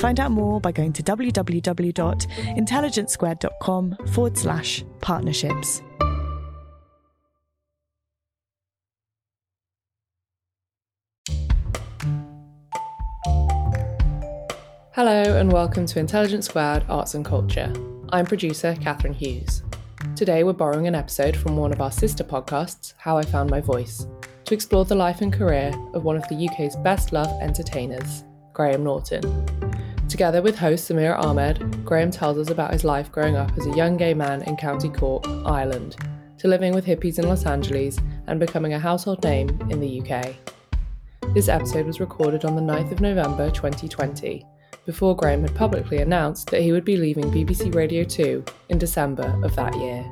Find out more by going to www.intelligencesquared.com forward slash partnerships. Hello, and welcome to Intelligence Squared Arts and Culture. I'm producer Catherine Hughes. Today, we're borrowing an episode from one of our sister podcasts, How I Found My Voice, to explore the life and career of one of the UK's best loved entertainers, Graham Norton. Together with host Samira Ahmed, Graham tells us about his life growing up as a young gay man in County Cork, Ireland, to living with hippies in Los Angeles and becoming a household name in the UK. This episode was recorded on the 9th of November 2020 before Graham had publicly announced that he would be leaving BBC Radio 2 in December of that year.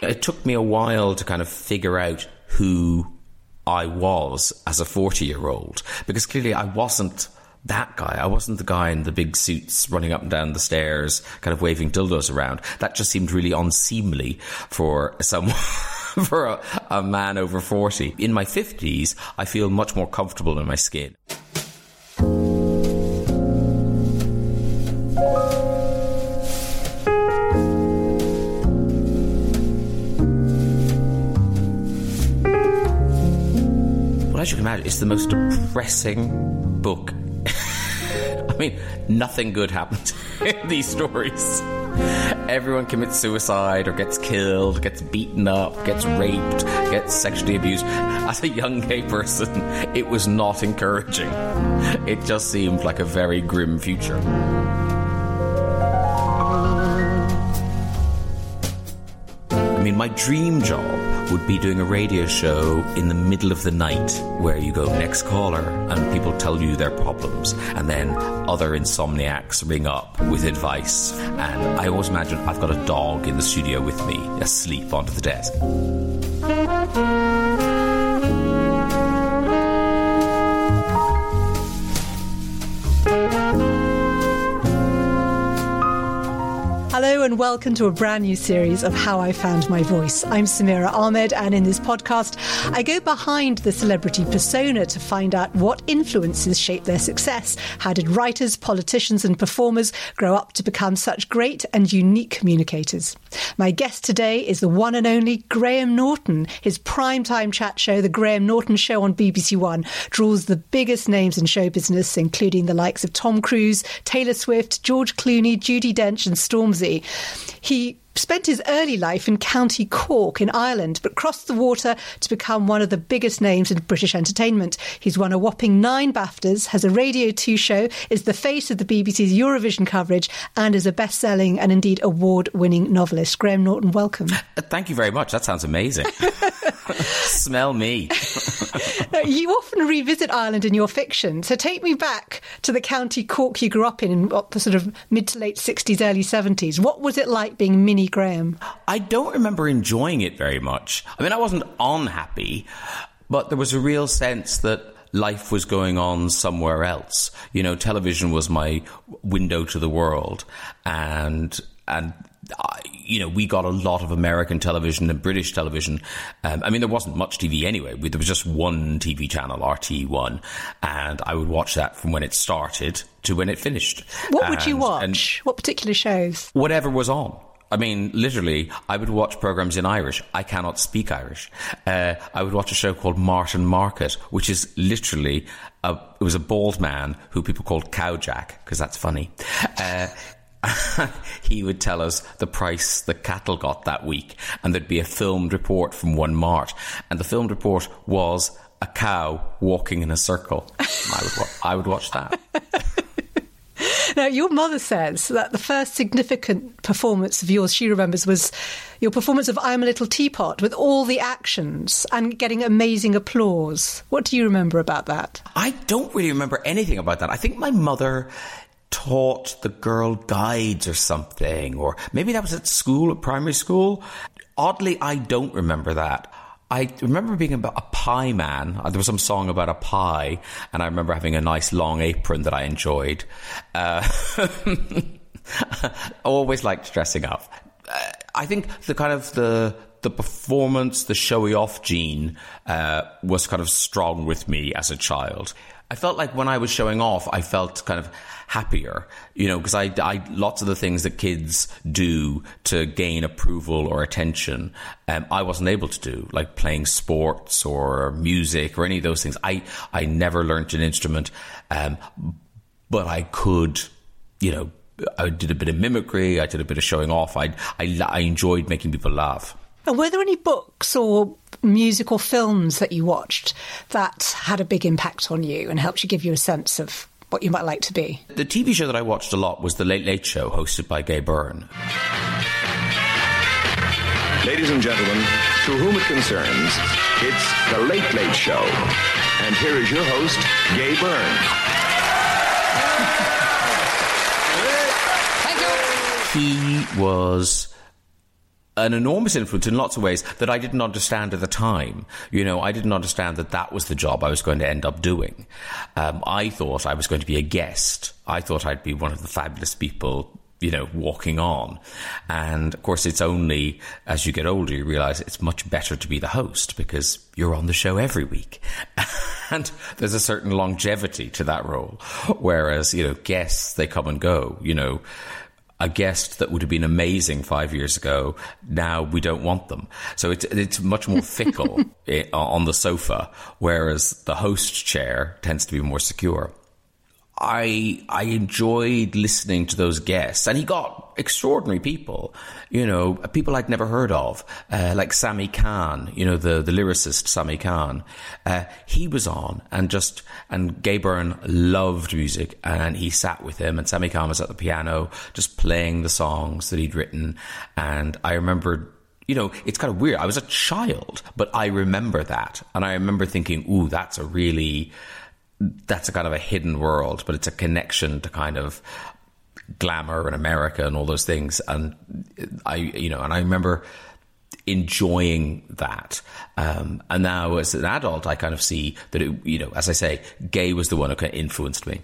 It took me a while to kind of figure out who I was as a 40 year old because clearly I wasn't that guy. I wasn't the guy in the big suits running up and down the stairs, kind of waving dildos around. That just seemed really unseemly for someone. for a, a man over 40. In my 50s, I feel much more comfortable in my skin. As you can imagine, it's the most depressing book. I mean, nothing good happens in these stories. Everyone commits suicide or gets killed, gets beaten up, gets raped, gets sexually abused. As a young gay person, it was not encouraging. It just seemed like a very grim future. I mean, my dream job would be doing a radio show in the middle of the night where you go next caller and people tell you their problems and then other insomniacs ring up with advice and I always imagine I've got a dog in the studio with me asleep onto the desk. Hello and welcome to a brand new series of How I Found My Voice. I'm Samira Ahmed, and in this podcast, I go behind the celebrity persona to find out what influences shape their success. How did writers, politicians, and performers grow up to become such great and unique communicators? My guest today is the one and only Graham Norton. His primetime chat show, The Graham Norton Show on BBC One, draws the biggest names in show business, including the likes of Tom Cruise, Taylor Swift, George Clooney, Judi Dench, and Stormzy. He spent his early life in County Cork in Ireland, but crossed the water to become one of the biggest names in British entertainment. He's won a whopping nine BAFTAs, has a Radio 2 show, is the face of the BBC's Eurovision coverage, and is a best selling and indeed award winning novelist. Graham Norton, welcome. Uh, thank you very much. That sounds amazing. Smell me. you often revisit Ireland in your fiction, so take me back to the County Cork you grew up in in what, the sort of mid to late 60s, early 70s. What was it like being mini Graham? I don't remember enjoying it very much. I mean, I wasn't unhappy, but there was a real sense that life was going on somewhere else. You know, television was my window to the world, and and uh, you know, we got a lot of American television and British television. Um, I mean, there wasn't much TV anyway. There was just one TV channel, RTÉ One, and I would watch that from when it started to when it finished. What and, would you watch? what particular shows? Whatever was on. I mean, literally, I would watch programs in Irish. I cannot speak Irish. Uh, I would watch a show called Mart and Market, which is literally a, it was a bald man who people called Cowjack because that's funny. Uh, he would tell us the price the cattle got that week, and there'd be a filmed report from one Mart, and the filmed report was a cow walking in a circle. I would, wa- I would watch that. Now, your mother says that the first significant performance of yours she remembers was your performance of I'm a Little Teapot with all the actions and getting amazing applause. What do you remember about that? I don't really remember anything about that. I think my mother taught the girl guides or something, or maybe that was at school, at primary school. Oddly, I don't remember that. I remember being about a pie man. Uh, There was some song about a pie, and I remember having a nice long apron that I enjoyed. Uh, always liked dressing up. Uh, I think the kind of the the performance, the showy off gene uh, was kind of strong with me as a child. I felt like when I was showing off, I felt kind of happier, you know, because I, I lots of the things that kids do to gain approval or attention, um, I wasn't able to do, like playing sports or music or any of those things. I I never learnt an instrument, um, but I could, you know, I did a bit of mimicry, I did a bit of showing off. I I, I enjoyed making people laugh. And were there any books or music or films that you watched that had a big impact on you and helped you give you a sense of what you might like to be? The TV show that I watched a lot was The Late Late Show, hosted by Gay Byrne. Ladies and gentlemen, to whom it concerns, it's The Late Late Show. And here is your host, Gay Byrne. Thank you. He was an enormous influence in lots of ways that I didn't understand at the time. You know, I didn't understand that that was the job I was going to end up doing. Um, I thought I was going to be a guest. I thought I'd be one of the fabulous people, you know, walking on. And of course, it's only as you get older you realize it's much better to be the host because you're on the show every week. and there's a certain longevity to that role. Whereas, you know, guests, they come and go, you know a guest that would have been amazing five years ago, now we don't want them. So it's, it's much more fickle eh, i- on the sofa, whereas the host chair tends to be more secure. I I enjoyed listening to those guests, and he got extraordinary people. You know, people I'd never heard of, uh, like Sammy Cahn. You know, the the lyricist Sammy Cahn. Uh, he was on, and just and Gay Byrne loved music, and he sat with him, and Sammy Cahn was at the piano, just playing the songs that he'd written, and I remember you know, it's kind of weird. I was a child, but I remember that. And I remember thinking, ooh, that's a really, that's a kind of a hidden world, but it's a connection to kind of glamour and America and all those things. And I, you know, and I remember enjoying that. Um, and now as an adult, I kind of see that, it, you know, as I say, gay was the one who kind of influenced me.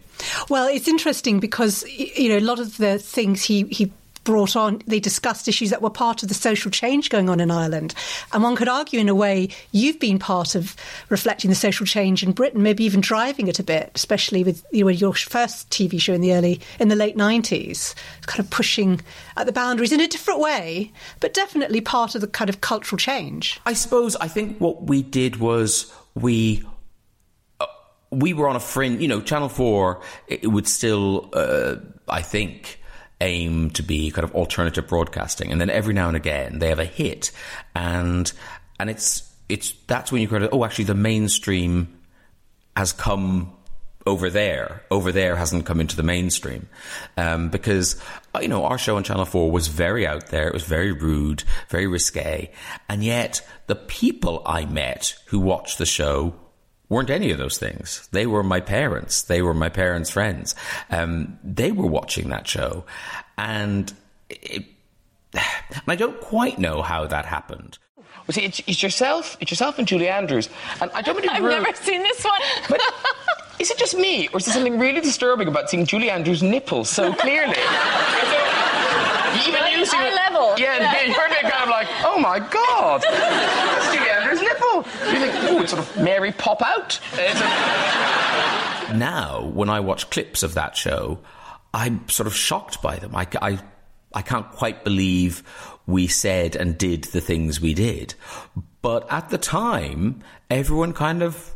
Well, it's interesting because you know a lot of the things he he brought on they discussed issues that were part of the social change going on in Ireland and one could argue in a way you've been part of reflecting the social change in Britain maybe even driving it a bit especially with you know, your first TV show in the early in the late 90s kind of pushing at the boundaries in a different way but definitely part of the kind of cultural change I suppose I think what we did was we uh, we were on a fringe. You know, Channel Four it would still, uh, I think, aim to be kind of alternative broadcasting, and then every now and again they have a hit, and and it's it's that's when you kind of oh actually the mainstream has come over there. Over there hasn't come into the mainstream um, because uh, you know our show on Channel Four was very out there. It was very rude, very risque, and yet the people I met who watched the show weren't any of those things. They were my parents. They were my parents' friends. Um, they were watching that show, and it, and I don't quite know how that happened. Well, see, it's, it's yourself, it's yourself and Julie Andrews, and I don't mean to be I've rude, never seen this one. but is it just me, or is there something really disturbing about seeing Julie Andrews' nipples so clearly? So, even you see eye it- level. Yeah, yeah. you're kind of like, oh my god, that's nipple. You think, oh, it's sort of Mary pop out. Now when I watch clips of that show, I'm sort of shocked by them. I, I, I can't quite believe we said and did the things we did. But at the time, everyone kind of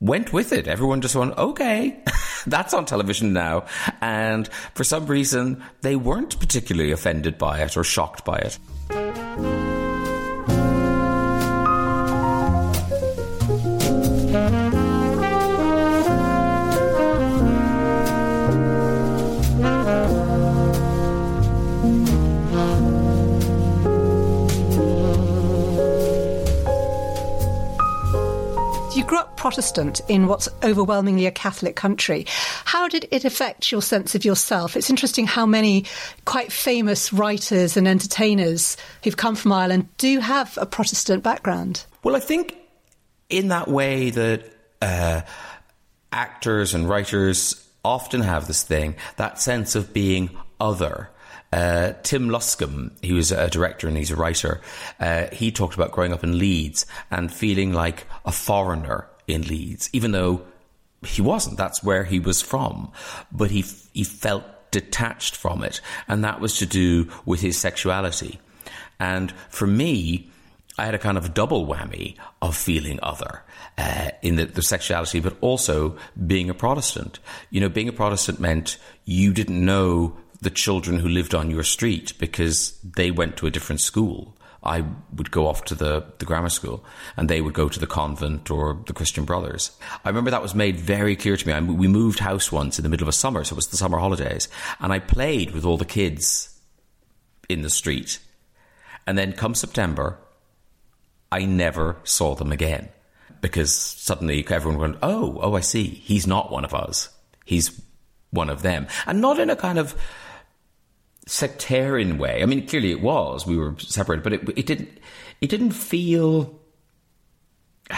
went with it. Everyone just went, okay, that's on television now. And for some reason, they weren't particularly offended by it or shocked by it. Protestant in what's overwhelmingly a Catholic country. How did it affect your sense of yourself? It's interesting how many quite famous writers and entertainers who've come from Ireland do have a Protestant background. Well, I think in that way that uh, actors and writers often have this thing, that sense of being other. Uh, Tim Luscombe, he was a director and he's a writer, uh, he talked about growing up in Leeds and feeling like a foreigner in Leeds, even though he wasn't. That's where he was from. But he, he felt detached from it. And that was to do with his sexuality. And for me, I had a kind of double whammy of feeling other uh, in the, the, sexuality, but also being a Protestant. You know, being a Protestant meant you didn't know the children who lived on your street because they went to a different school. I would go off to the, the grammar school and they would go to the convent or the Christian Brothers. I remember that was made very clear to me. I, we moved house once in the middle of a summer, so it was the summer holidays, and I played with all the kids in the street. And then come September, I never saw them again because suddenly everyone went, oh, oh, I see. He's not one of us. He's one of them. And not in a kind of sectarian way. I mean, clearly it was. We were separated, but it, it didn't. It didn't feel.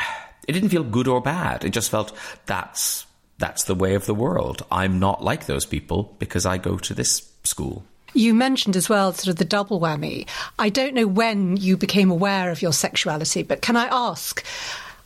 It didn't feel good or bad. It just felt that's that's the way of the world. I'm not like those people because I go to this school. You mentioned as well sort of the double whammy. I don't know when you became aware of your sexuality, but can I ask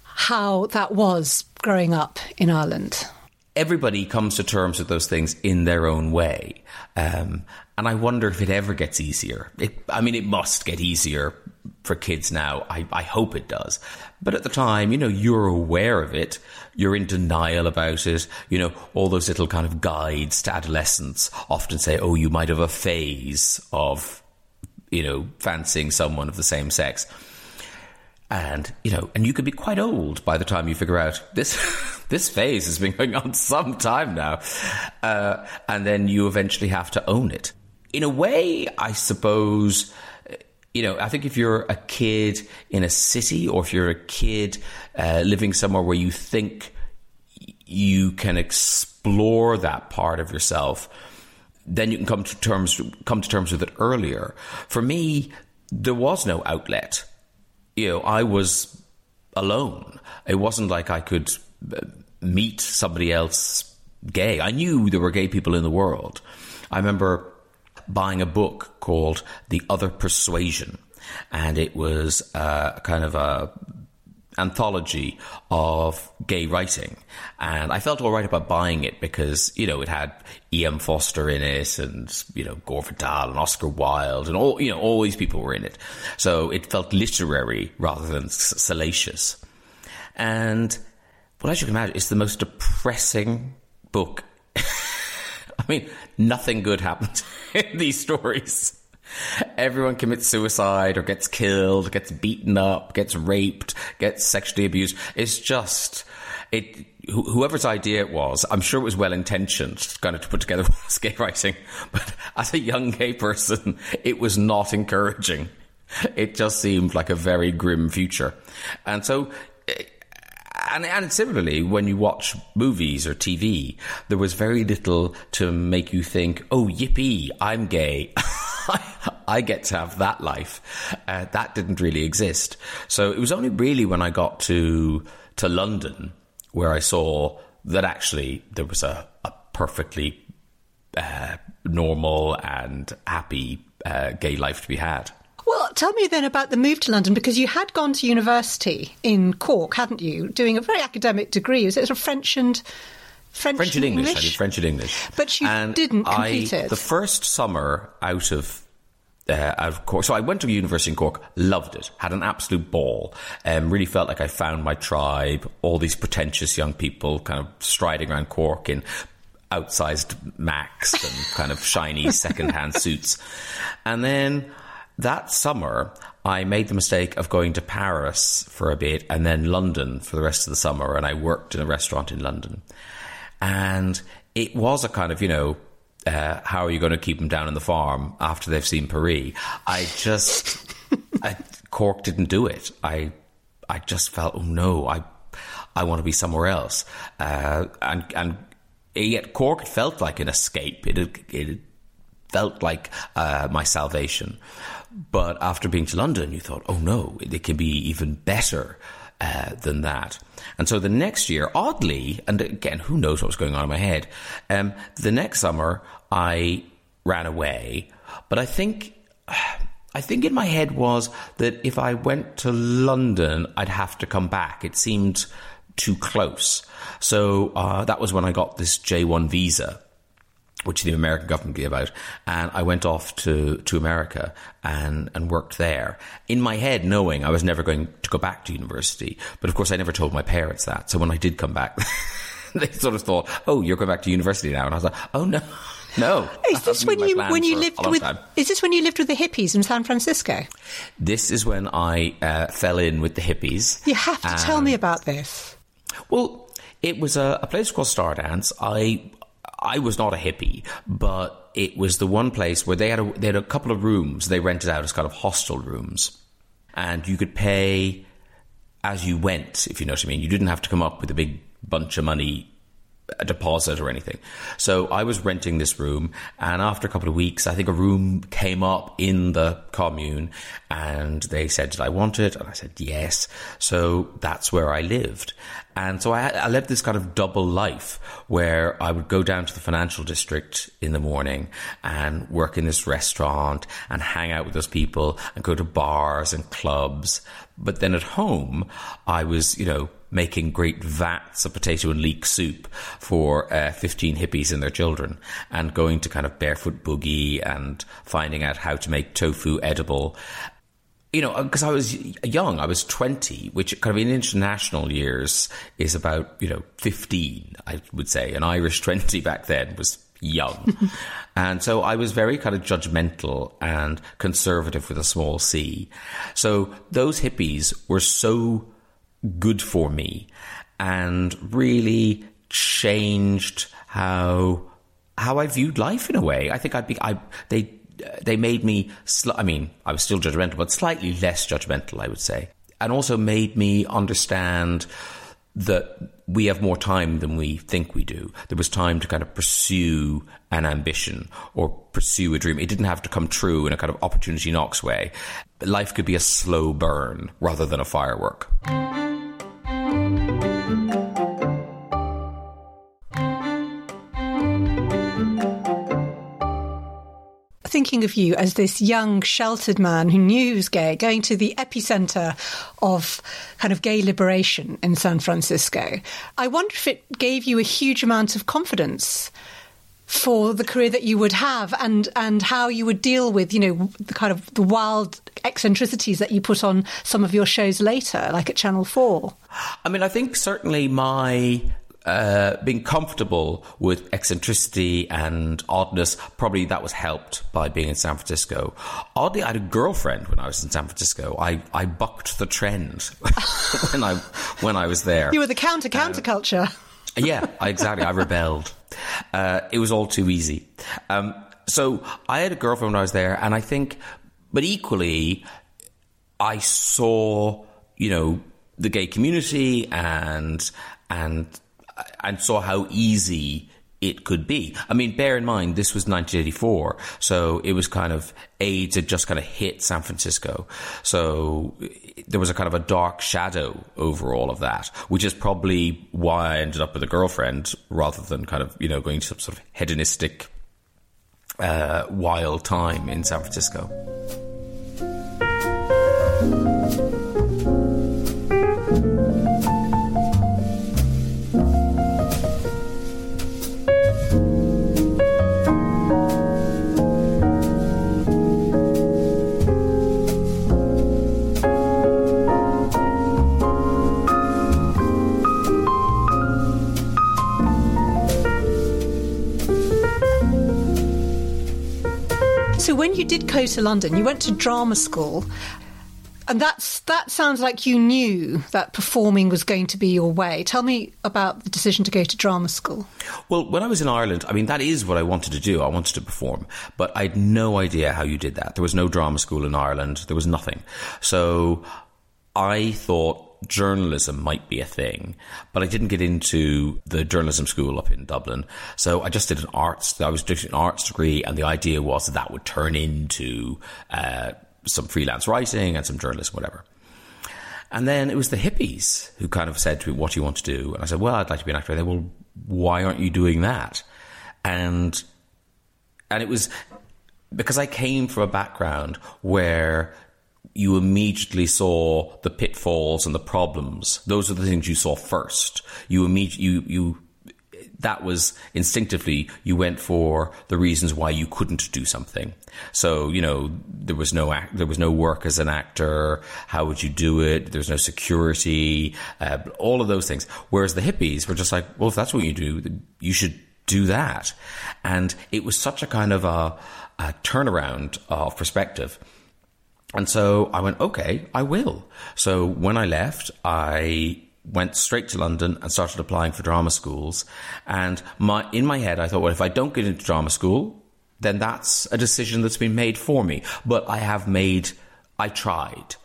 how that was growing up in Ireland? Everybody comes to terms with those things in their own way. Um, and I wonder if it ever gets easier. It, I mean, it must get easier for kids now. I, I hope it does. But at the time, you know, you're aware of it. You're in denial about it. You know, all those little kind of guides to adolescence often say, oh, you might have a phase of, you know, fancying someone of the same sex. And, you know, and you could be quite old by the time you figure out this, this phase has been going on some time now. Uh, and then you eventually have to own it in a way, I suppose, you know, I think if you're a kid in a city or if you're a kid uh, living somewhere where you think you can explore that part of yourself, then you can come to terms come to terms with it earlier. For me, there was no outlet. You know, I was alone. It wasn't like I could uh, meet somebody else gay. I knew there were gay people in the world. I remember buying a book called The Other Persuasion. And it was uh, kind of a anthology of gay writing. And I felt all right about buying it because, you know, it had E.M. Forster in it and, you know, Gore Vidal and Oscar Wilde and all, you know, all these people were in it. So it felt literary rather than salacious. And, well, as you can imagine, it's the most depressing book I mean, nothing good happens in these stories. Everyone commits suicide or gets killed, gets beaten up, gets raped, gets sexually abused. It's just it. Whoever's idea it was, I'm sure it was well intentioned, kind of to put together gay writing. But as a young gay person, it was not encouraging. It just seemed like a very grim future, and so and, and similarly, when you watch movies or TV, there was very little to make you think, oh, yippee, I'm gay. I get to have that life. Uh, that didn't really exist. So it was only really when I got to to London where I saw that actually there was a, a perfectly uh, normal and happy uh, gay life to be had. Well, tell me then about the move to London because you had gone to university in Cork, hadn't you, doing a very academic degree. Was it a French and French, French and English. English? I did French and English, but you and didn't complete I, it. The first summer out of uh, of Cork. So I went to university in Cork, loved it, had an absolute ball, um, really felt like I found my tribe, all these pretentious young people kind of striding around Cork in outsized Macs and kind of shiny second-hand suits. And then that summer, I made the mistake of going to Paris for a bit and then London for the rest of the summer. And I worked in a restaurant in London. And it was a kind of, you know, uh, how are you going to keep them down in the farm after they've seen Paris? I just, I, Cork didn't do it. I, I just felt, oh no, I, I want to be somewhere else. Uh, and, and yet Cork felt like an escape. It, it felt like uh, my salvation. But after being to London, you thought, oh no, it, can be even better. Uh, than that. And so the next year, oddly, and again, who knows what was going on in my head, um, the next summer, I ran away. But I think, I think in my head was that if I went to London, I'd have to come back. It seemed too close. So uh, that was when I got this J1 visa which the American government gave out, and I went off to, to America and, and worked there. In my head, knowing I was never going to go back to university, but of course I never told my parents that. So when I did come back, they sort of thought, "Oh, you're going back to university now," and I was like, "Oh no." No. Is this when you when you lived with? Time. Is this when you lived with the hippies in San Francisco? This is when I uh, fell in with the hippies. You have to tell me about this. Well, it was a, a place called Stardance. I I was not a hippie, but it was the one place where they had a, they had a couple of rooms they rented out as kind of hostel rooms, and you could pay as you went, if you know what I mean. You didn't have to come up with a big bunch of money a deposit or anything. So I was renting this room, and after a couple of weeks, I think a room came up in the commune, and they said, "Did I want it?" And I said, "Yes." So that's where I lived, and so I, I lived this kind of double life where I would go down to the financial district in the morning and work in this restaurant and hang out with those people and go to bars and clubs. But then at home, I was, you know, making great vats of potato and leek soup for uh, 15 hippies and their children and going to kind of barefoot boogie and finding out how to make tofu edible you know, because I was young, I was 20, which kind of in international years is about, you know, 15, I would say. An Irish 20 back then was young. and so I was very kind of judgmental and conservative with a small c. So those hippies were so good for me and really changed how how I viewed life in a way. I think I'd be I they they made me sl- I mean, I was still judgmental, but slightly less judgmental, I would say. And also made me understand that we have more time than we think we do. There was time to kind of pursue an ambition or pursue a dream. It didn't have to come true in a kind of opportunity knocks way. Life could be a slow burn rather than a firework. Thinking of you as this young, sheltered man who knew he was gay, going to the epicenter of kind of gay liberation in San Francisco. I wonder if it gave you a huge amount of confidence for the career that you would have and and how you would deal with you know the kind of the wild eccentricities that you put on some of your shows later like at channel 4 i mean i think certainly my uh, being comfortable with eccentricity and oddness, probably that was helped by being in San Francisco. Oddly, I had a girlfriend when I was in San Francisco. I, I bucked the trend when I when I was there. You were the counter counterculture. Uh, yeah, exactly. I rebelled. Uh, it was all too easy. Um, so I had a girlfriend when I was there, and I think, but equally, I saw, you know, the gay community and and and saw how easy it could be. I mean, bear in mind, this was 1984, so it was kind of AIDS had just kind of hit San Francisco. So there was a kind of a dark shadow over all of that, which is probably why I ended up with a girlfriend rather than kind of, you know, going to some sort of hedonistic, uh, wild time in San Francisco. You did go to London, you went to drama school. And that's that sounds like you knew that performing was going to be your way. Tell me about the decision to go to drama school. Well, when I was in Ireland, I mean that is what I wanted to do. I wanted to perform, but I had no idea how you did that. There was no drama school in Ireland. There was nothing. So I thought journalism might be a thing, but I didn't get into the journalism school up in Dublin. So I just did an arts. I was doing an arts degree, and the idea was that that would turn into uh, some freelance writing and some journalism, whatever. And then it was the hippies who kind of said to me, "What do you want to do?" And I said, "Well, I'd like to be an actor." And they, "Well, why aren't you doing that?" And and it was because I came from a background where you immediately saw the pitfalls and the problems. Those are the things you saw first. You immediately you you that was instinctively you went for the reasons why you couldn't do something. So you know there was no act, there was no work as an actor. How would you do it? There's no security. Uh, all of those things. Whereas the hippies were just like, well, if that's what you do, you should do that. And it was such a kind of a, a turnaround of perspective. And so I went, okay, I will. So when I left, I went straight to London and started applying for drama schools. And my, in my head, I thought, well, if I don't get into drama school, then that's a decision that's been made for me. But I have made, I tried.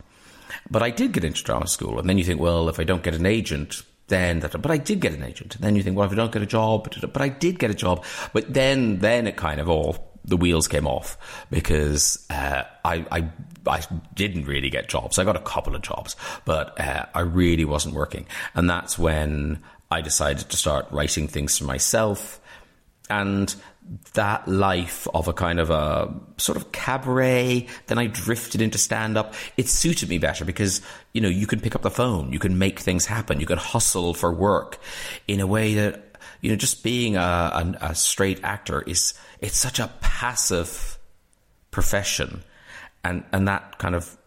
But I did get into drama school. And then you think, well, if I don't get an agent, then that, but I did get an agent. And then you think, well, if I don't get a job, but I did get a job. But then, then it kind of all, the wheels came off because uh, I, I I didn't really get jobs. I got a couple of jobs, but uh, I really wasn't working. And that's when I decided to start writing things for myself. And that life of a kind of a sort of cabaret, then I drifted into stand up. It suited me better because, you know, you can pick up the phone, you can make things happen, you can hustle for work in a way that, you know, just being a, a, a straight actor is, it's such a passive profession and and that kind of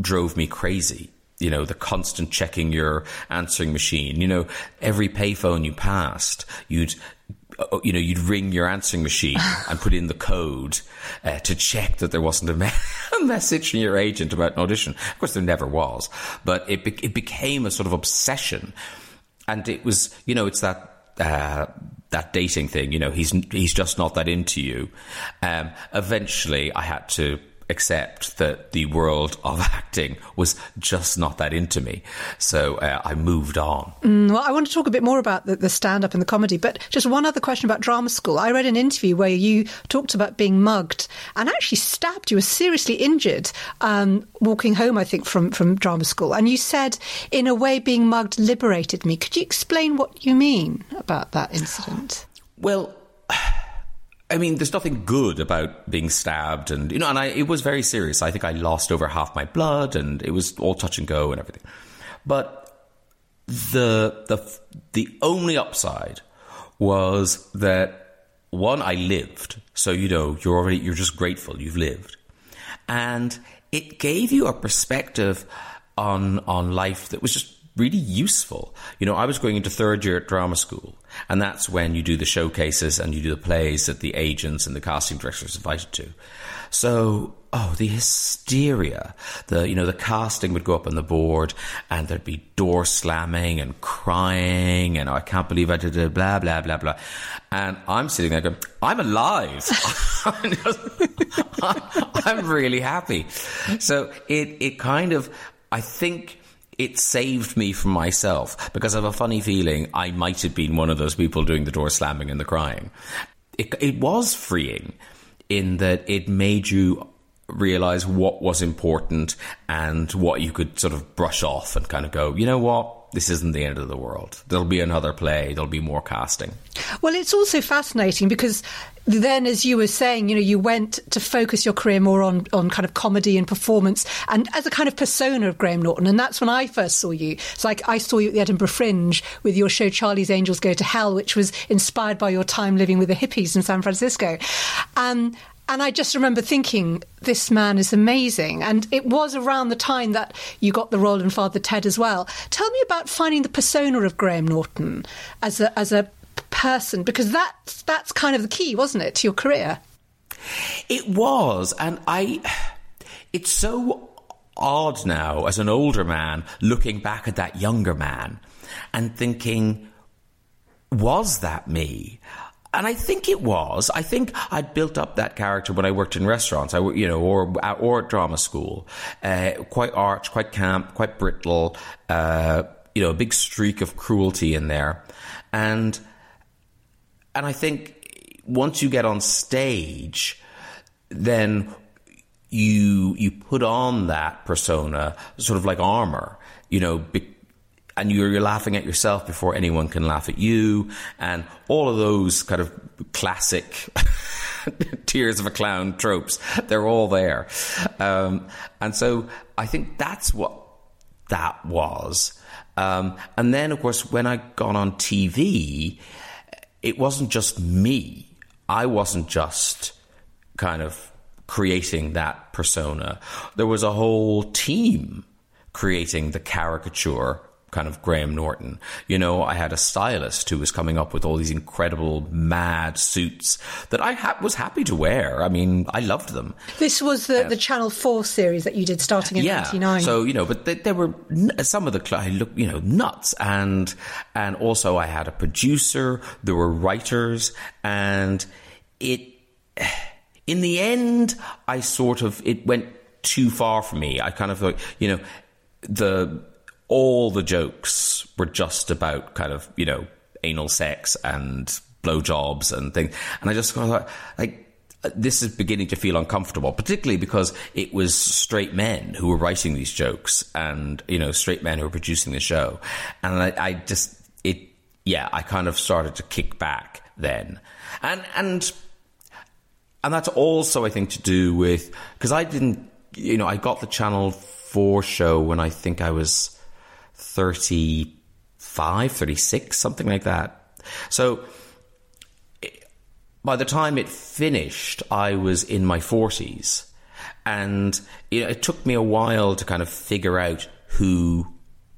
drove me crazy. You know, the constant checking your answering machine. You know, every payphone you passed, you'd uh, you know, you'd ring your answering machine and put in the code uh, to check that there wasn't a, me- a, message from your agent about an audition. Of course, there never was, but it be- it became a sort of obsession, and it was, you know, it's that. Uh, that dating thing, you know, he's he's just not that into you. Um, eventually, I had to accept that the world of acting was just not that into me. So uh, I moved on. Mm, well, I want to talk a bit more about the, the stand up and the comedy, but just one other question about drama school. I read an interview where you talked about being mugged and actually stabbed. You were seriously injured um, walking home, I think, from, from drama school. And you said, in a way, being mugged liberated me. Could you explain what you mean about that incident? Well, I mean, there's nothing good about being stabbed, and you know, and I, it was very serious. I think I lost over half my blood, and it was all touch and go and everything. But the the the only upside was that one, I lived, so you know, you're already you're just grateful you've lived, and it gave you a perspective on on life that was just really useful. You know, I was going into third year at drama school, and that's when you do the showcases and you do the plays that the agents and the casting directors invited to. So, oh, the hysteria. The, you know, the casting would go up on the board and there'd be door slamming and crying and oh, I can't believe I did it, blah, blah, blah, blah. And I'm sitting there going, I'm alive. I'm really happy. So it, it kind of, I think, it saved me from myself because I have a funny feeling I might have been one of those people doing the door slamming and the crying. It, it was freeing in that it made you realize what was important and what you could sort of brush off and kind of go, you know what? This isn't the end of the world. There'll be another play. There'll be more casting. Well, it's also fascinating because then, as you were saying, you know, you went to focus your career more on, on kind of comedy and performance and as a kind of persona of Graham Norton. And that's when I first saw you. So like I saw you at the Edinburgh Fringe with your show Charlie's Angels Go to Hell, which was inspired by your time living with the hippies in San Francisco. Um, and I just remember thinking, this man is amazing. And it was around the time that you got the role in Father Ted as well. Tell me about finding the persona of Graham Norton as a, as a person, because that's, that's kind of the key, wasn't it, to your career? It was, and I. It's so odd now as an older man looking back at that younger man and thinking, was that me? And I think it was. I think I'd built up that character when I worked in restaurants, I, you know, or or at drama school. Uh, quite arch, quite camp, quite brittle. Uh, you know, a big streak of cruelty in there, and and I think once you get on stage, then you you put on that persona sort of like armor, you know. Be, and you're, you're laughing at yourself before anyone can laugh at you, and all of those kind of classic tears of a clown tropes, they're all there. Um, and so I think that's what that was. Um, and then, of course, when I got on TV, it wasn't just me. I wasn't just kind of creating that persona. There was a whole team creating the caricature kind of Graham Norton. You know, I had a stylist who was coming up with all these incredible mad suits that I ha- was happy to wear. I mean, I loved them. This was the, the Channel 4 series that you did starting in yeah, 99. So, you know, but they, there were some of the, I look, you know, nuts. And, and also I had a producer, there were writers, and it, in the end, I sort of, it went too far for me. I kind of thought, you know, the, all the jokes were just about kind of, you know, anal sex and blowjobs and things. And I just kind of thought, like, uh, this is beginning to feel uncomfortable, particularly because it was straight men who were writing these jokes and, you know, straight men who were producing the show. And I, I just, it, yeah, I kind of started to kick back then. And, and, and that's also, I think, to do with, because I didn't, you know, I got the Channel 4 show when I think I was 35, 36, something like that. So by the time it finished, I was in my 40s. And you know, it took me a while to kind of figure out who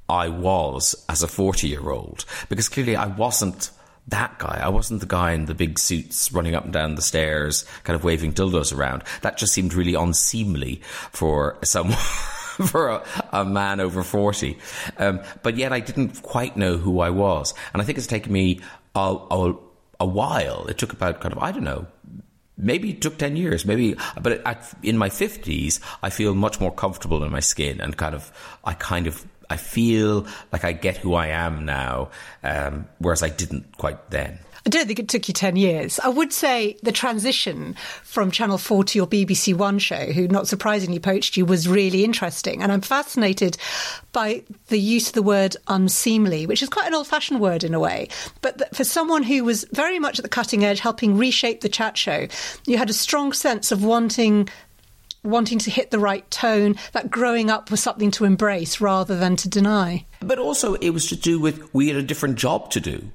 I was as a 40 year old because clearly I wasn't that guy. I wasn't the guy in the big suits running up and down the stairs, kind of waving dildos around. That just seemed really unseemly for someone. for a, a, man over 40. Um, but yet I didn't quite know who I was. And I think it's taken me a, a, a while. It took about kind of, I don't know, maybe it took 10 years maybe but at, in my 50s i feel much more comfortable in my skin and kind of i kind of i feel like i get who i am now um, whereas i didn't quite then I don't think it took you 10 years. I would say the transition from Channel 4 to your BBC One show, who not surprisingly poached you, was really interesting. And I'm fascinated by the use of the word unseemly, which is quite an old fashioned word in a way. But for someone who was very much at the cutting edge, helping reshape the chat show, you had a strong sense of wanting wanting to hit the right tone, that growing up was something to embrace rather than to deny. But also, it was to do with we had a different job to do.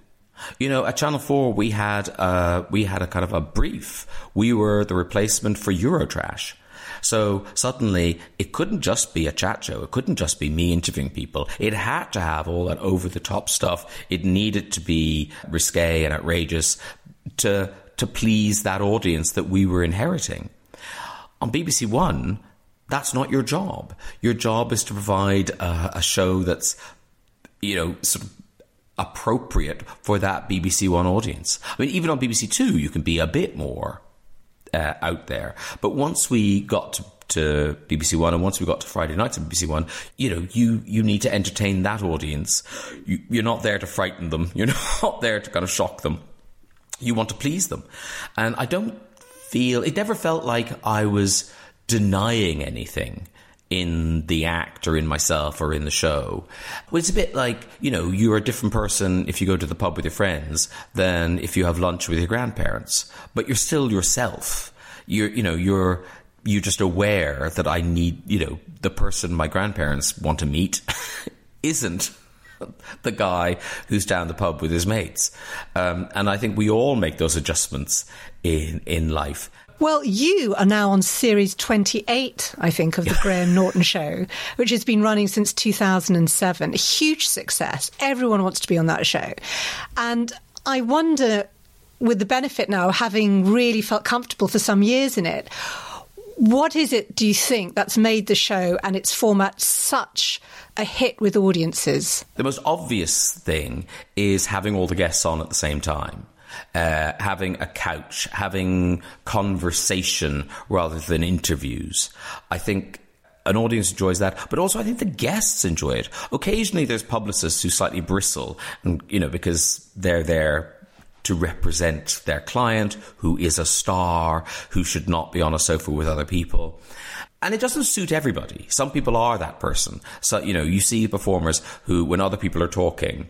You know, at Channel Four, we had uh, we had a kind of a brief. We were the replacement for Eurotrash. So suddenly, it couldn't just be a chat show. It couldn't just be me interviewing people. It had to have all that over the top stuff. It needed to be risque and outrageous to to please that audience that we were inheriting. On BBC One, that's not your job. Your job is to provide a, a show that's you know sort of appropriate for that BBC One audience. I mean, even on BBC Two, you can be a bit more uh, out there. But once we got to, to BBC One, and once we got to Friday nights on BBC One, you know, you you need to entertain that audience. You, you're not there to frighten them. You're not there to kind of shock them. You want to please them, and I don't feel it never felt like I was denying anything in the act or in myself or in the show. Well, it's a bit like, you know, you're a different person if you go to the pub with your friends than if you have lunch with your grandparents, but you're still yourself. You're, you know, you're, you're just aware that I need, you know, the person my grandparents want to meet isn't the guy who's down the pub with his mates. Um, and I think we all make those adjustments in, in life. Well, you are now on series 28, I think, of the Graham Norton show, which has been running since 2007. A huge success. Everyone wants to be on that show. And I wonder with the benefit now having really felt comfortable for some years in it. What is it, do you think, that's made the show and its format such a hit with audiences? The most obvious thing is having all the guests on at the same time. Uh, having a couch, having conversation rather than interviews. I think an audience enjoys that, but also I think the guests enjoy it. Occasionally, there's publicists who slightly bristle, and you know because they're there to represent their client, who is a star, who should not be on a sofa with other people. And it doesn't suit everybody. Some people are that person. So, you know, you see performers who, when other people are talking,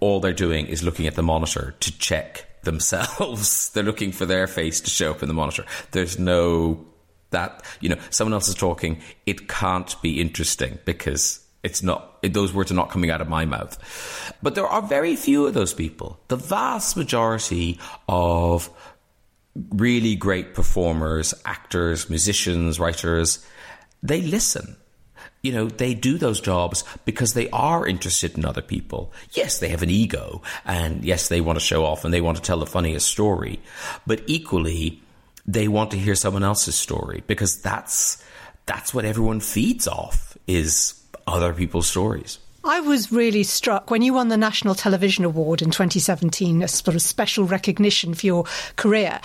all they're doing is looking at the monitor to check themselves. they're looking for their face to show up in the monitor. There's no that, you know, someone else is talking. It can't be interesting because it's not, it, those words are not coming out of my mouth. But there are very few of those people. The vast majority of really great performers, actors, musicians, writers, they listen. You know, they do those jobs because they are interested in other people. Yes, they have an ego, and yes, they want to show off and they want to tell the funniest story. But equally, they want to hear someone else's story because that's that's what everyone feeds off is other people's stories. I was really struck when you won the National Television Award in 2017, a sort of special recognition for your career.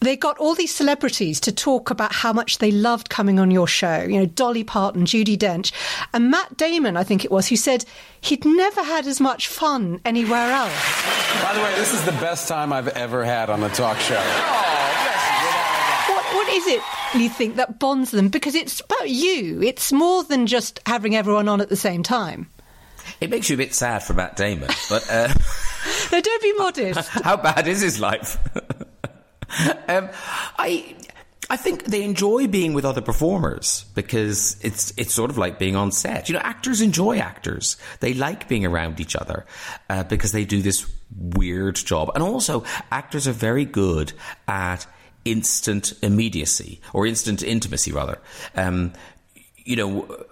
They got all these celebrities to talk about how much they loved coming on your show. You know, Dolly Parton, Judi Dench, and Matt Damon, I think it was, who said he'd never had as much fun anywhere else. By the way, this is the best time I've ever had on a talk show. What, what is it you think that bonds them? Because it's about you. It's more than just having everyone on at the same time. It makes you a bit sad for Matt Damon, but uh, No, don't be modest. how bad is his life? um, I. I think they enjoy being with other performers because it's it's sort of like being on set. You know, actors enjoy actors. They like being around each other uh, because they do this weird job, and also actors are very good at instant immediacy or instant intimacy, rather. Um, you know,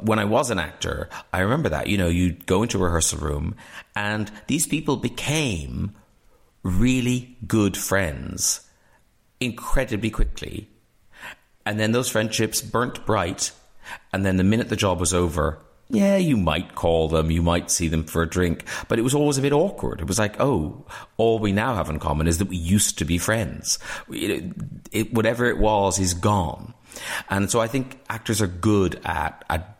when I was an actor, I remember that. You know, you'd go into a rehearsal room, and these people became really good friends incredibly quickly. And then those friendships burnt bright. And then the minute the job was over, yeah, you might call them, you might see them for a drink, but it was always a bit awkward. It was like, oh, all we now have in common is that we used to be friends. It, it, whatever it was is gone. And so I think actors are good at, at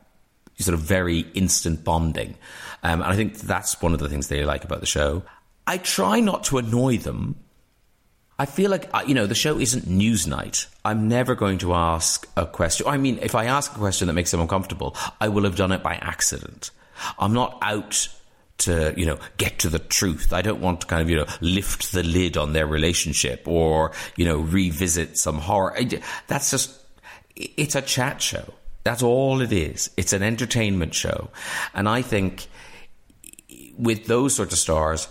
sort of very instant bonding. Um, and I think that's one of the things they like about the show. I try not to annoy them. I feel like, uh, you know, the show isn't Newsnight. I'm never going to ask a question. I mean, if I ask a question that makes them uncomfortable, I will have done it by accident. I'm not out to, you know, get to the truth. I don't want to kind of, you know, lift the lid on their relationship or, you know, revisit some horror. That's just, it's a chat show. That's all it is. It's an entertainment show. And I think with those sorts of stars,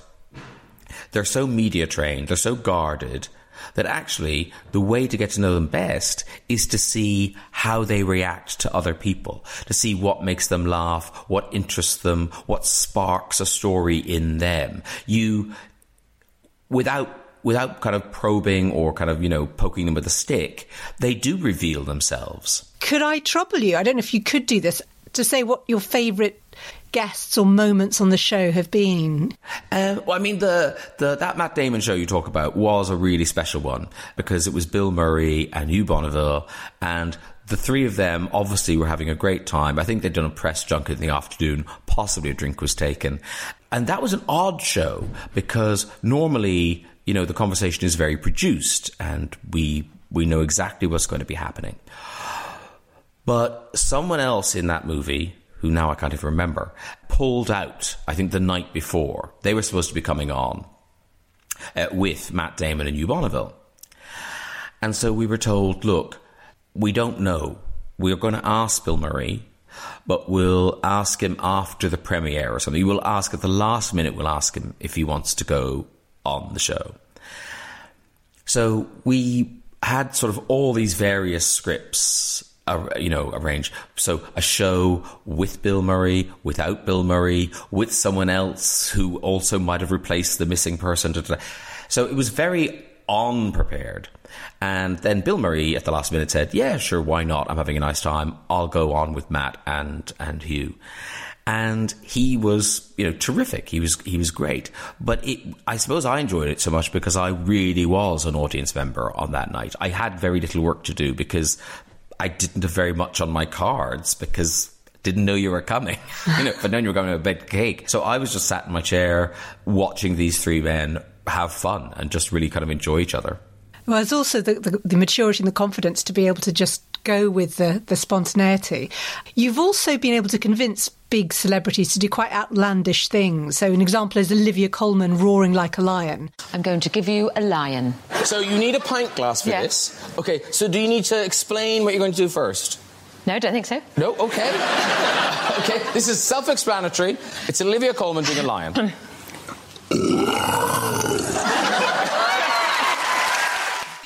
they're so media trained, they're so guarded that actually the way to get to know them best is to see how they react to other people, to see what makes them laugh, what interests them, what sparks a story in them. You, without without kind of probing or kind of, you know, poking them with a stick, they do reveal themselves. Could I trouble you? I don't know if you could do this to say what your favourite guests or moments on the show have been? Um, well, I mean, the, the that Matt Damon show you talk about was a really special one because it was Bill Murray and Hugh Bonneville, and the three of them obviously were having a great time. I think they'd done a press junket in the afternoon, possibly a drink was taken. And that was an odd show because normally, you know, the conversation is very produced and we we know exactly what's going to be happening. But someone else in that movie who now I can't even remember, pulled out, I think the night before. They were supposed to be coming on uh, with Matt Damon and Hugh Bonneville. And so we were told, look, we don't know. We're going to ask Bill Murray, but we'll ask him after the premiere or something. We'll ask at the last minute, we'll ask him if he wants to go on the show. So we had sort of all these various scripts you know, arrange. So a show with Bill Murray, without Bill Murray, with someone else who also might have replaced the missing person. So it was very unprepared. And then Bill Murray at the last minute said, "Yeah, sure, why not? I'm having a nice time. I'll go on with Matt and and Hugh." And he was, you know, terrific. He was he was great. But it, I suppose I enjoyed it so much because I really was an audience member on that night. I had very little work to do because I didn't have very much on my cards because didn't know you were coming. you know, but then you were coming to a big cake. So I was just sat in my chair watching these three men have fun and just really kind of enjoy each other. Well, it's also the, the, the, maturity and the confidence to be able to just go with the, the spontaneity. You've also been able to convince big celebrities to do quite outlandish things. So, an example is Olivia Colman roaring like a lion. I'm going to give you a lion. So, you need a pint glass for yes. this. Okay, so do you need to explain what you're going to do first? No, don't think so. No, okay. okay, this is self explanatory. It's Olivia Colman doing a lion.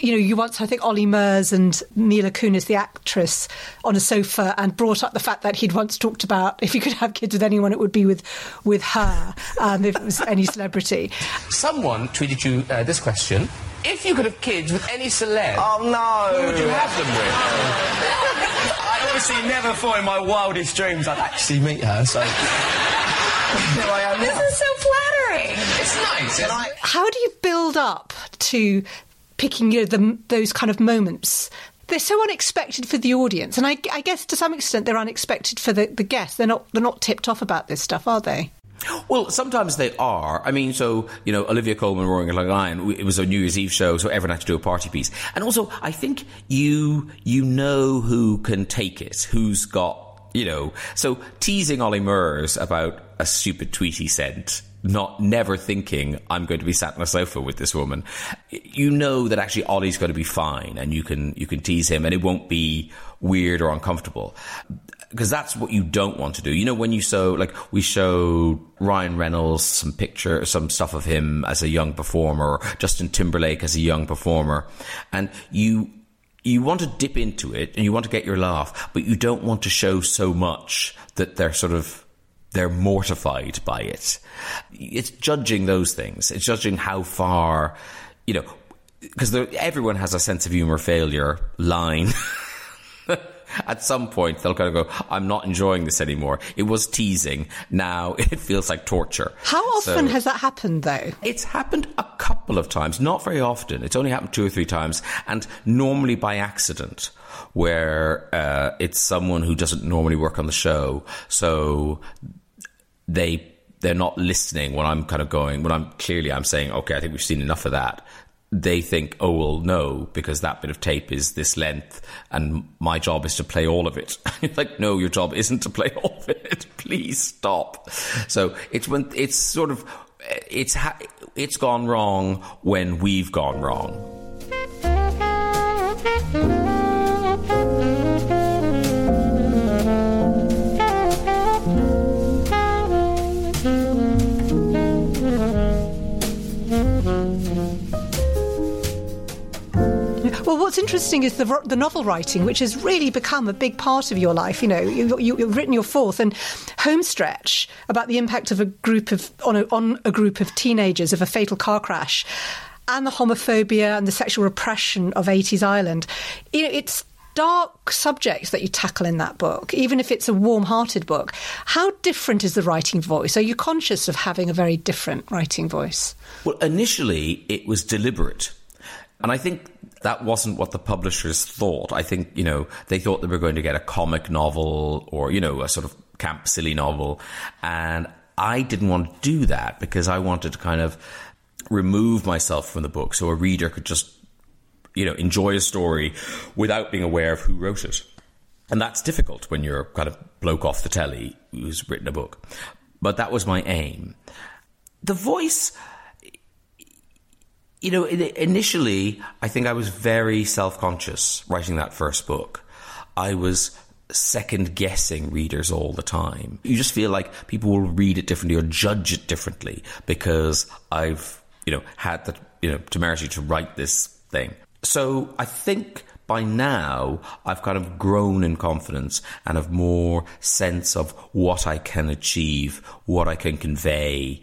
you know, you once, I think, Olly Murs and Mila Kunis, the actress, on a sofa and brought up the fact that he'd once talked about if you could have kids with anyone, it would be with, with her, um, if it was any celebrity. Someone tweeted you uh, this question. If you could have kids with any celeb, oh no, who would you have them with? I obviously never thought in my wildest dreams I'd actually meet her, so. Here I am. This is so flattering. It's nice. I... How do you build up to picking you know, the, those kind of moments they're so unexpected for the audience, and I, I, guess to some extent they're unexpected for the, the guests. They're not they're not tipped off about this stuff, are they? Well, sometimes they are. I mean, so you know, Olivia Colman roaring like a lion. It was a New Year's Eve show, so everyone had to do a party piece. And also, I think you you know who can take it, who's got you know. So teasing Olly Murs about a stupid tweet he sent not never thinking I'm going to be sat on a sofa with this woman. You know that actually Olly's going to be fine, and you can you can tease him, and it won't be weird or uncomfortable. Because that's what you don't want to do. You know, when you show, like, we showed Ryan Reynolds some picture, some stuff of him as a young performer, or Justin Timberlake as a young performer, and you you want to dip into it and you want to get your laugh, but you don't want to show so much that they're sort of they're mortified by it. It's judging those things. It's judging how far, you know, because everyone has a sense of humor failure line. At some point, they'll kind of go, I'm not enjoying this anymore. It was teasing. Now it feels like torture. How often so, has that happened, though? It's happened a couple of times, not very often. It's only happened two or three times, and normally by accident where uh, it's someone who doesn't normally work on the show. So they they're not listening when I'm kind of going when I'm clearly I'm saying okay I think we've seen enough of that. They think oh well no because that bit of tape is this length and my job is to play all of it. Like no your job isn't to play all of it. Please stop. So it's when it's sort of it's ha- it's gone wrong when we've gone wrong what's interesting is the, the novel writing, which has really become a big part of your life. You know, you, you, have written your fourth and Home Stretch about the impact of a group of on a, on a group of teenagers of a fatal car crash, and the homophobia and the sexual repression of 80s Ireland. You know, it's dark subjects that you tackle in that book, even if it's a warm hearted book. How different is the writing voice? Are you conscious of having a very different writing voice? Well, initially, it was deliberate. And I think that wasn't what the publishers thought. I think, you know, they thought they were going to get a comic novel or, you know, a sort of camp silly novel. And I didn't want to do that because I wanted to kind of remove myself from the book so a reader could just, you know, enjoy a story without being aware of who wrote it. And that's difficult when you're kind of bloke off the telly who's written a book. But that was my aim. The voice you know, initially, I think I was very self conscious writing that first book. I was second guessing readers all the time. You just feel like people will read it differently or judge it differently because I've, you know, had the, you know, temerity to write this thing. So I think by now I've kind of grown in confidence and have more sense of what I can achieve, what I can convey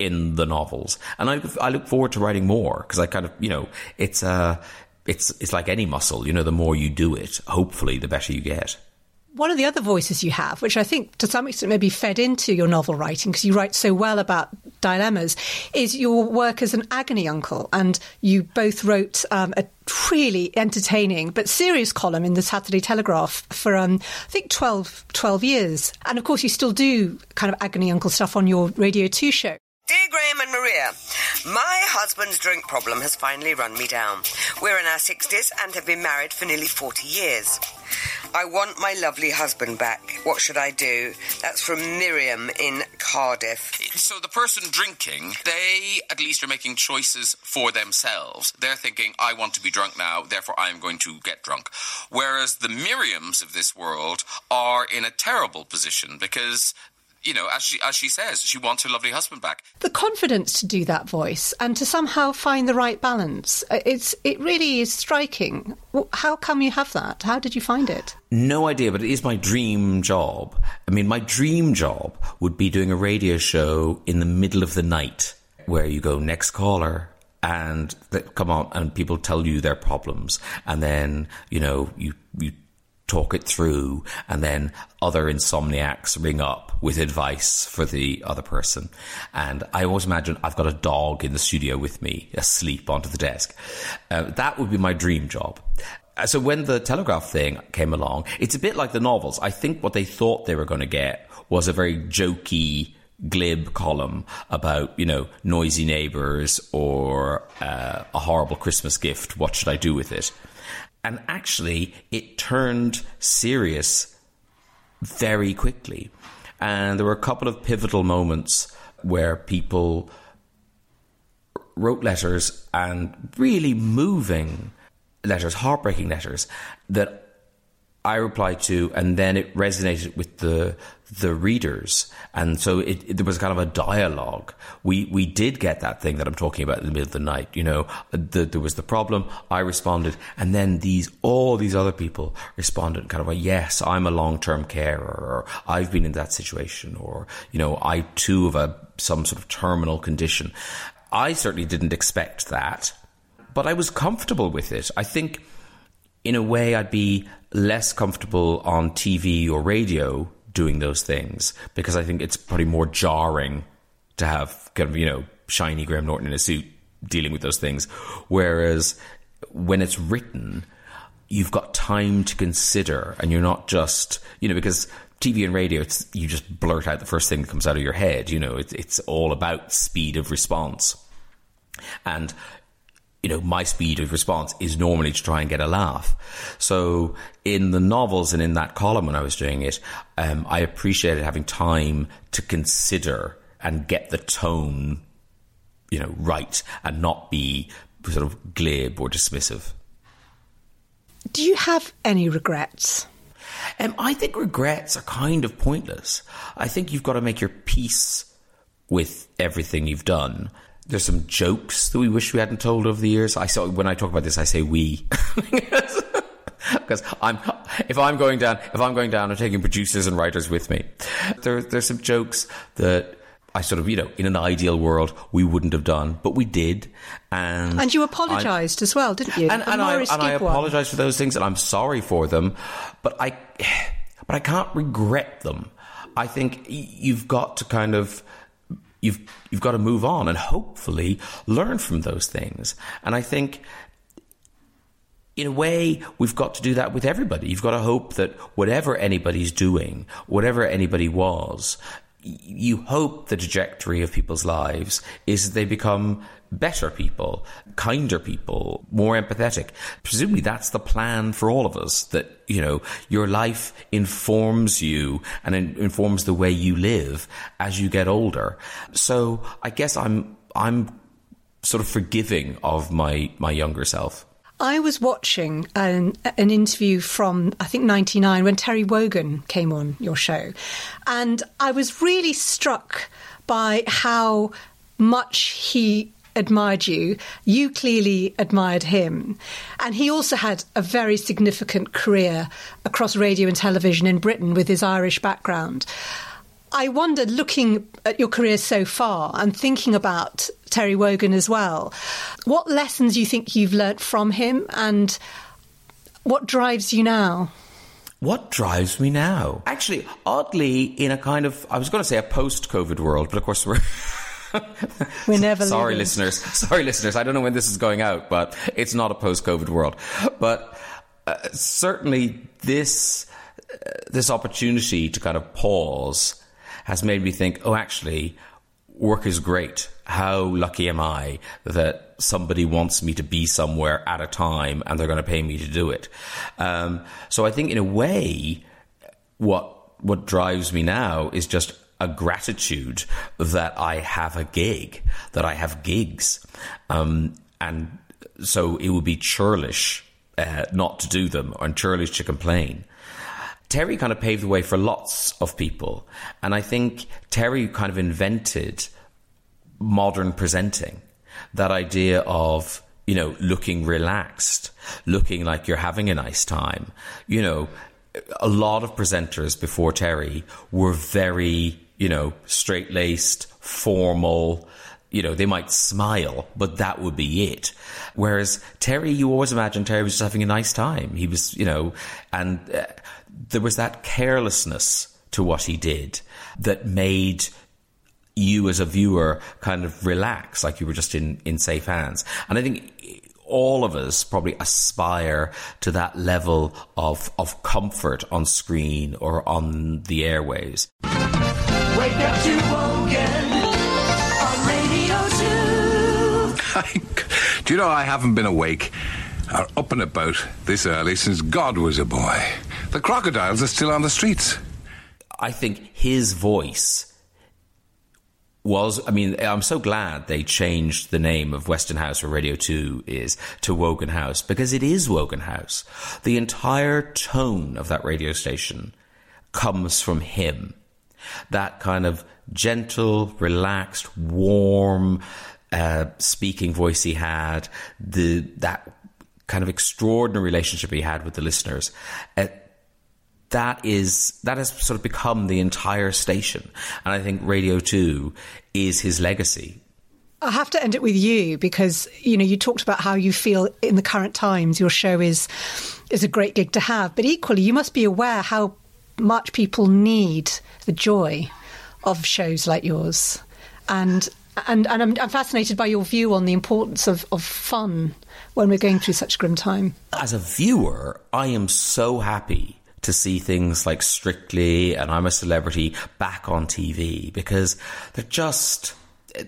in the novels. And I, I look forward to writing more because I kind of, you know, it's uh, it's it's like any muscle. You know, the more you do it, hopefully, the better you get. One of the other voices you have, which I think to some extent maybe fed into your novel writing because you write so well about dilemmas, is your work as an agony uncle. And you both wrote um, a really entertaining but serious column in the Saturday Telegraph for, um, I think, 12, 12 years. And of course, you still do kind of agony uncle stuff on your Radio 2 show. Dear Graham and Maria, my husband's drink problem has finally run me down. We're in our 60s and have been married for nearly 40 years. I want my lovely husband back. What should I do? That's from Miriam in Cardiff. So the person drinking, they at least are making choices for themselves. They're thinking, I want to be drunk now, therefore I am going to get drunk. Whereas the Miriams of this world are in a terrible position because you know, as she as she says, she wants her lovely husband back. The confidence to do that voice and to somehow find the right balance. uh, It's it really is striking. How come you have that? How did you find it? No idea, but it is my dream job. I mean, my dream job would be doing a radio show in the middle of the night where you go next caller and they come on and people tell you their problems and then, you know, you you talk it through and then other insomniacs ring up with advice for the other person. And i always imagine i've got a dog in the studio with me asleep onto the desk. Uh, that would be my dream job. Uh, so when the telegraph thing came along it's a bit like the novels. I think what they thought they were going to get was a very jokey glib column about you know noisy neighbors or uh, a horrible christmas gift. What should i do with it and actually it turned serious very quickly. And there were a couple of pivotal moments where people wrote letters and really moving letters heartbreaking letters that I replied to, and then it resonated with the the readers, and so it, it- there was kind of a dialogue. We we did get that thing that I'm talking about in the middle of the night. You know, the, there was the problem. I responded, and then these all these other people responded, kind of a yes, I'm a long term carer, or I've been in that situation, or you know, I too have a some sort of terminal condition. I certainly didn't expect that, but I was comfortable with it. I think in a way, I'd be less comfortable on TV or radio doing those things because I think it's probably more jarring to have kind of, you know, shiny Graham Norton in a suit dealing with those things. Whereas when it's written, you've got time to consider and you're not just, you know, because TV and radio, it's, you just blurt out the first thing that comes out of your head. You know, it, it's all about speed of response. And you know, my speed of response is normally to try and get a laugh. So in the novels and in that column when I was doing it, um, I appreciated having time to consider and get the tone, you know, right and not be sort of glib or dismissive. Do you have any regrets? Um, I think regrets are kind of pointless. I think you've got to make your peace with everything you've done. There's some jokes that we wish we hadn't told over the years. I saw when I talk about this, I say we because I'm if I'm going down, if I'm going down, I'm taking producers and writers with me. There, there's some jokes that I sort of, you know, in an ideal world, we wouldn't have done, but we did. And And you apologised as well, didn't you? and, and I, and I apologize for those things, and I'm sorry for them, but I, but I can't regret them. I think you've got to kind of, you've you've got to move on and hopefully learn from those things. And I think. In a way, we've got to do that with everybody. You've got to hope that whatever anybody's doing, whatever anybody was, you hope the trajectory of people's lives is that they become better people, kinder people, more empathetic. Presumably that's the plan for all of us that, you know, your life informs you and in- informs the way you live as you get older. So I guess I'm, I'm sort of forgiving of my, my younger self. I was watching an, an interview from, I think, 99 when Terry Wogan came on your show. And I was really struck by how much he admired you. You clearly admired him. And he also had a very significant career across radio and television in Britain with his Irish background. I wonder, looking at your career so far and thinking about Terry Wogan as well, what lessons you think you've learnt from him and what drives you now? What drives me now? Actually, oddly, in a kind of, I was going to say a post COVID world, but of course we're. We're never. sorry, listeners. Sorry, listeners. I don't know when this is going out, but it's not a post-COVID world. But uh, certainly, this uh, this opportunity to kind of pause has made me think. Oh, actually, work is great. How lucky am I that somebody wants me to be somewhere at a time and they're going to pay me to do it? Um, so I think, in a way, what what drives me now is just a gratitude that I have a gig, that I have gigs, um, and so it would be churlish uh, not to do them and churlish to complain. Terry kind of paved the way for lots of people, and I think Terry kind of invented modern presenting. That idea of you know looking relaxed, looking like you're having a nice time. You know, a lot of presenters before Terry were very you know, straight laced, formal. You know, they might smile, but that would be it. Whereas Terry, you always imagine Terry was just having a nice time. He was, you know, and uh, there was that carelessness to what he did that made you as a viewer kind of relax, like you were just in, in safe hands. And I think all of us probably aspire to that level of, of comfort on screen or on the airwaves. Wake up to Radio 2. Do you know I haven't been awake or up and about this early since God was a boy? The crocodiles are still on the streets. I think his voice was I mean I'm so glad they changed the name of Western House where Radio 2 is to Wogan House because it is Wogan House. The entire tone of that radio station comes from him that kind of gentle, relaxed, warm uh, speaking voice he had, the that kind of extraordinary relationship he had with the listeners. Uh, that is that has sort of become the entire station, and I think Radio Two is his legacy. I have to end it with you because you know you talked about how you feel in the current times your show is is a great gig to have, but equally you must be aware how much people need the joy of shows like yours. And and, and I'm, I'm, fascinated by your view on the importance of, of fun when we're going through such grim time. As a viewer, I am so happy to see things like Strictly and I'm a Celebrity back on TV because they're just eh,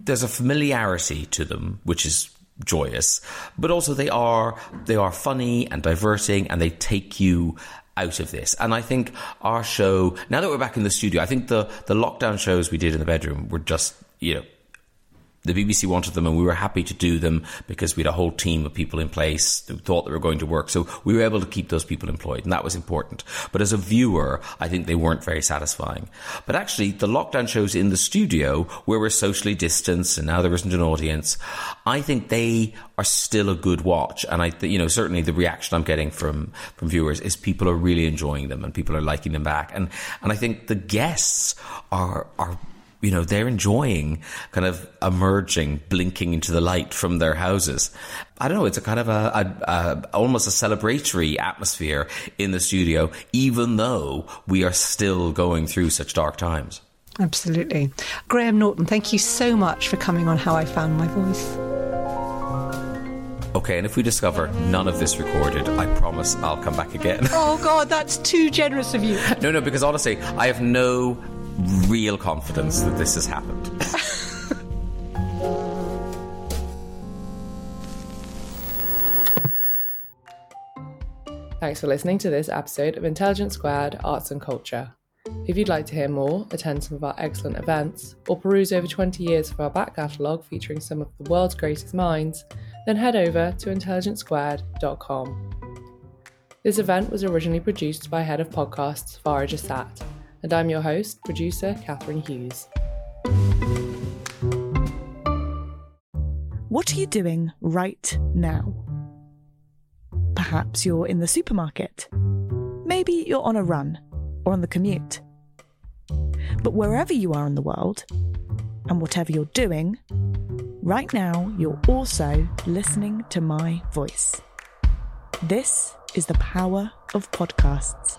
there's a familiarity to them which is joyous but also they are they are funny and diverting and they take you out of this. And I think our show, now that we're back in the studio, I think the, the lockdown shows we did in the bedroom were just, you know, the BBC wanted them and we were happy to do them because we had a whole team of people in place who thought they were going to work. So we were able to keep those people employed and that was important. But as a viewer, I think they weren't very satisfying. But actually, the lockdown shows in the studio where we're socially distanced and now there isn't an audience, I think they are still a good watch. And I, you know, certainly the reaction I'm getting from, from viewers is people are really enjoying them and people are liking them back. And, and I think the guests are, are you know, they're enjoying kind of emerging, blinking into the light from their houses. I don't know, it's a kind of a, a, a, almost a celebratory atmosphere in the studio, even though we are still going through such dark times. Absolutely. Graham Norton, thank you so much for coming on How I Found My Voice. Okay, and if we discover none of this recorded, I promise I'll come back again. Oh, God, that's too generous of you. no, no, because honestly, I have no real confidence that this has happened. Thanks for listening to this episode of Intelligence Squared Arts and Culture. If you'd like to hear more, attend some of our excellent events, or peruse over 20 years of our back catalogue featuring some of the world's greatest minds, then head over to intelligencesquared.com. This event was originally produced by head of podcasts Farah Jassat and I'm your host, producer Catherine Hughes. What are you doing right now? Perhaps you're in the supermarket. Maybe you're on a run or on the commute. But wherever you are in the world, and whatever you're doing, right now you're also listening to my voice. This is the power of podcasts.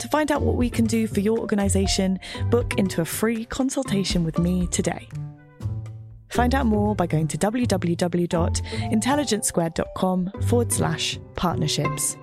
To find out what we can do for your organisation, book into a free consultation with me today. Find out more by going to www.intelligencesquared.com forward slash partnerships.